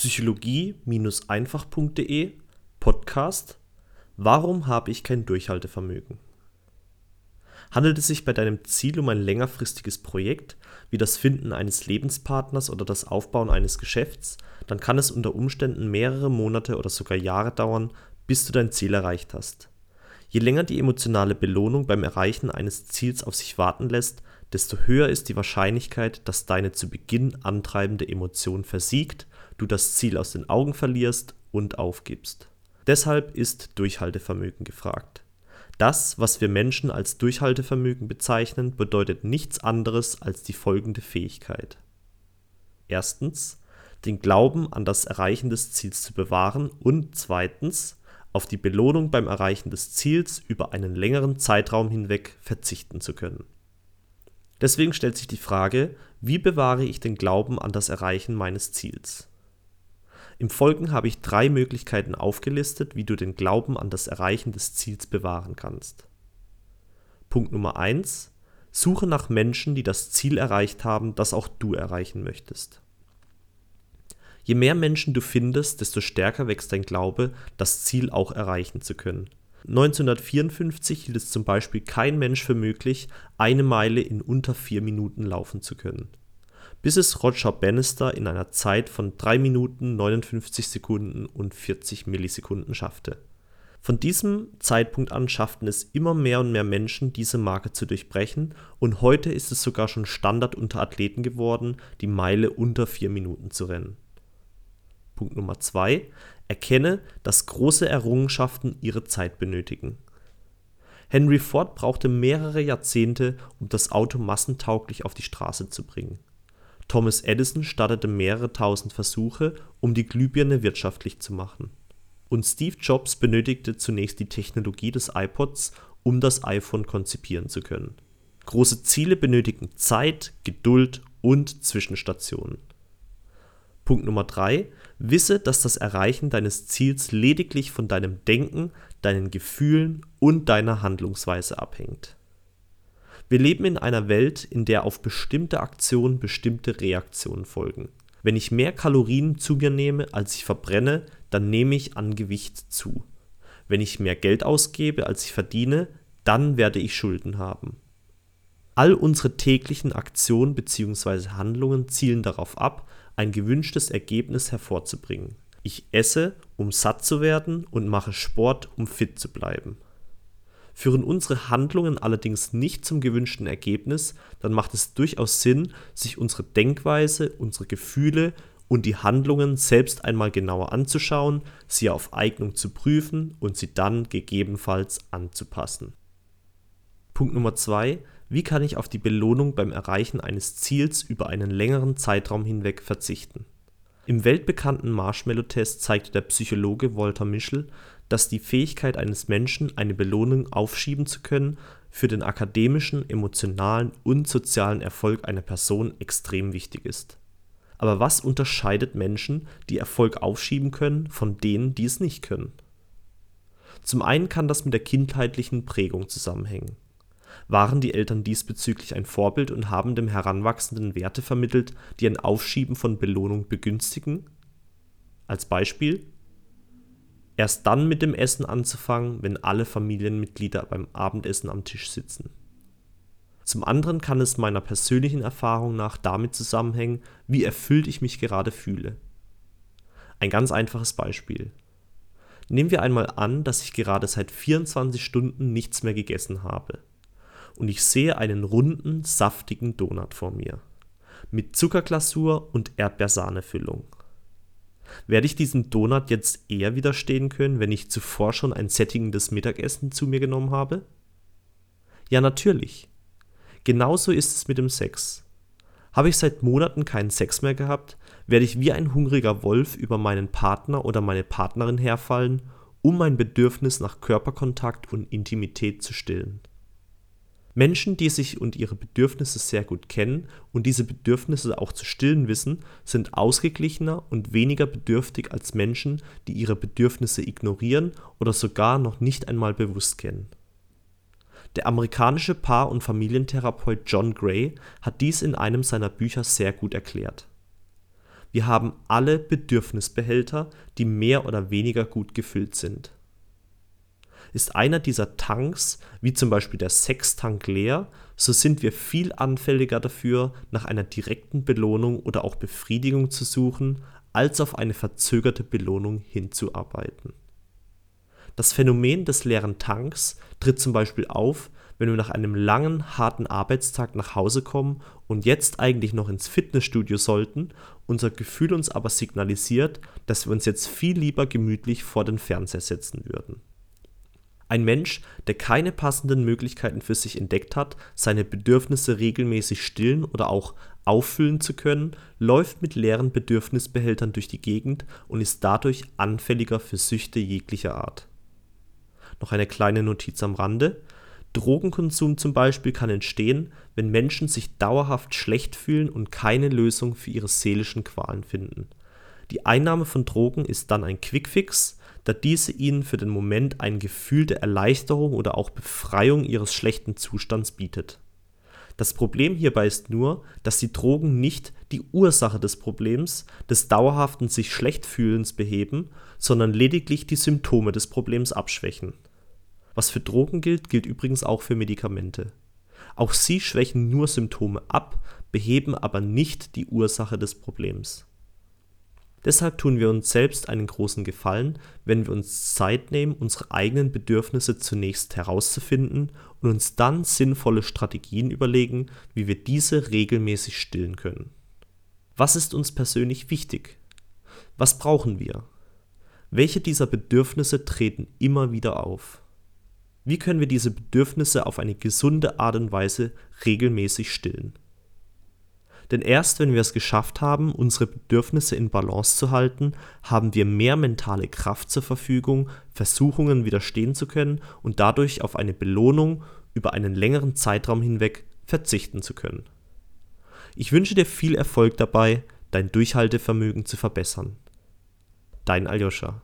psychologie-einfach.de Podcast Warum habe ich kein Durchhaltevermögen? Handelt es sich bei deinem Ziel um ein längerfristiges Projekt, wie das Finden eines Lebenspartners oder das Aufbauen eines Geschäfts, dann kann es unter Umständen mehrere Monate oder sogar Jahre dauern, bis du dein Ziel erreicht hast. Je länger die emotionale Belohnung beim Erreichen eines Ziels auf sich warten lässt, desto höher ist die Wahrscheinlichkeit, dass deine zu Beginn antreibende Emotion versiegt du das Ziel aus den Augen verlierst und aufgibst. Deshalb ist Durchhaltevermögen gefragt. Das, was wir Menschen als Durchhaltevermögen bezeichnen, bedeutet nichts anderes als die folgende Fähigkeit. Erstens, den Glauben an das Erreichen des Ziels zu bewahren und zweitens, auf die Belohnung beim Erreichen des Ziels über einen längeren Zeitraum hinweg verzichten zu können. Deswegen stellt sich die Frage, wie bewahre ich den Glauben an das Erreichen meines Ziels? Im Folgenden habe ich drei Möglichkeiten aufgelistet, wie du den Glauben an das Erreichen des Ziels bewahren kannst. Punkt Nummer 1. Suche nach Menschen, die das Ziel erreicht haben, das auch du erreichen möchtest. Je mehr Menschen du findest, desto stärker wächst dein Glaube, das Ziel auch erreichen zu können. 1954 hielt es zum Beispiel kein Mensch für möglich, eine Meile in unter vier Minuten laufen zu können bis es Roger Bannister in einer Zeit von 3 Minuten 59 Sekunden und 40 Millisekunden schaffte. Von diesem Zeitpunkt an schafften es immer mehr und mehr Menschen, diese Marke zu durchbrechen, und heute ist es sogar schon Standard unter Athleten geworden, die Meile unter 4 Minuten zu rennen. Punkt Nummer 2. Erkenne, dass große Errungenschaften ihre Zeit benötigen. Henry Ford brauchte mehrere Jahrzehnte, um das Auto massentauglich auf die Straße zu bringen. Thomas Edison startete mehrere tausend Versuche, um die Glühbirne wirtschaftlich zu machen. Und Steve Jobs benötigte zunächst die Technologie des iPods, um das iPhone konzipieren zu können. Große Ziele benötigen Zeit, Geduld und Zwischenstationen. Punkt Nummer 3. Wisse, dass das Erreichen deines Ziels lediglich von deinem Denken, deinen Gefühlen und deiner Handlungsweise abhängt wir leben in einer Welt, in der auf bestimmte Aktionen bestimmte Reaktionen folgen. Wenn ich mehr Kalorien zu mir nehme, als ich verbrenne, dann nehme ich an Gewicht zu. Wenn ich mehr Geld ausgebe, als ich verdiene, dann werde ich Schulden haben. All unsere täglichen Aktionen bzw. Handlungen zielen darauf ab, ein gewünschtes Ergebnis hervorzubringen. Ich esse, um satt zu werden und mache Sport, um fit zu bleiben. Führen unsere Handlungen allerdings nicht zum gewünschten Ergebnis, dann macht es durchaus Sinn, sich unsere Denkweise, unsere Gefühle und die Handlungen selbst einmal genauer anzuschauen, sie auf Eignung zu prüfen und sie dann gegebenenfalls anzupassen. Punkt Nummer 2. Wie kann ich auf die Belohnung beim Erreichen eines Ziels über einen längeren Zeitraum hinweg verzichten? Im weltbekannten Marshmallow-Test zeigte der Psychologe Walter Mischel, dass die Fähigkeit eines Menschen, eine Belohnung aufschieben zu können, für den akademischen, emotionalen und sozialen Erfolg einer Person extrem wichtig ist. Aber was unterscheidet Menschen, die Erfolg aufschieben können, von denen, die es nicht können? Zum einen kann das mit der kindheitlichen Prägung zusammenhängen. Waren die Eltern diesbezüglich ein Vorbild und haben dem Heranwachsenden Werte vermittelt, die ein Aufschieben von Belohnung begünstigen? Als Beispiel erst dann mit dem Essen anzufangen, wenn alle Familienmitglieder beim Abendessen am Tisch sitzen. Zum anderen kann es meiner persönlichen Erfahrung nach damit zusammenhängen, wie erfüllt ich mich gerade fühle. Ein ganz einfaches Beispiel. Nehmen wir einmal an, dass ich gerade seit 24 Stunden nichts mehr gegessen habe. Und ich sehe einen runden, saftigen Donut vor mir. Mit Zuckerglasur und Erdbeersahnefüllung. Werde ich diesem Donut jetzt eher widerstehen können, wenn ich zuvor schon ein sättigendes Mittagessen zu mir genommen habe? Ja, natürlich. Genauso ist es mit dem Sex. Habe ich seit Monaten keinen Sex mehr gehabt, werde ich wie ein hungriger Wolf über meinen Partner oder meine Partnerin herfallen, um mein Bedürfnis nach Körperkontakt und Intimität zu stillen. Menschen, die sich und ihre Bedürfnisse sehr gut kennen und diese Bedürfnisse auch zu stillen wissen, sind ausgeglichener und weniger bedürftig als Menschen, die ihre Bedürfnisse ignorieren oder sogar noch nicht einmal bewusst kennen. Der amerikanische Paar- und Familientherapeut John Gray hat dies in einem seiner Bücher sehr gut erklärt. wir haben alle Bedürfnisbehälter, die mehr oder weniger gut gefüllt sind. Ist einer dieser Tanks, wie zum Beispiel der Sextank, leer, so sind wir viel anfälliger dafür, nach einer direkten Belohnung oder auch Befriedigung zu suchen, als auf eine verzögerte Belohnung hinzuarbeiten. Das Phänomen des leeren Tanks tritt zum Beispiel auf, wenn wir nach einem langen, harten Arbeitstag nach Hause kommen und jetzt eigentlich noch ins Fitnessstudio sollten, unser Gefühl uns aber signalisiert, dass wir uns jetzt viel lieber gemütlich vor den Fernseher setzen würden. Ein Mensch, der keine passenden Möglichkeiten für sich entdeckt hat, seine Bedürfnisse regelmäßig stillen oder auch auffüllen zu können, läuft mit leeren Bedürfnisbehältern durch die Gegend und ist dadurch anfälliger für Süchte jeglicher Art. Noch eine kleine Notiz am Rande. Drogenkonsum zum Beispiel kann entstehen, wenn Menschen sich dauerhaft schlecht fühlen und keine Lösung für ihre seelischen Qualen finden. Die Einnahme von Drogen ist dann ein Quickfix, da diese ihnen für den Moment ein Gefühl der Erleichterung oder auch Befreiung ihres schlechten Zustands bietet. Das Problem hierbei ist nur, dass die Drogen nicht die Ursache des Problems, des dauerhaften sich schlecht fühlens beheben, sondern lediglich die Symptome des Problems abschwächen was für Drogen gilt, gilt übrigens auch für Medikamente. Auch sie schwächen nur Symptome ab, beheben aber nicht die Ursache des Problems. Deshalb tun wir uns selbst einen großen Gefallen, wenn wir uns Zeit nehmen, unsere eigenen Bedürfnisse zunächst herauszufinden und uns dann sinnvolle Strategien überlegen, wie wir diese regelmäßig stillen können. Was ist uns persönlich wichtig? Was brauchen wir? Welche dieser Bedürfnisse treten immer wieder auf? Wie können wir diese Bedürfnisse auf eine gesunde Art und Weise regelmäßig stillen? Denn erst wenn wir es geschafft haben, unsere Bedürfnisse in Balance zu halten, haben wir mehr mentale Kraft zur Verfügung, Versuchungen widerstehen zu können und dadurch auf eine Belohnung über einen längeren Zeitraum hinweg verzichten zu können. Ich wünsche dir viel Erfolg dabei, dein Durchhaltevermögen zu verbessern. Dein Aljoscha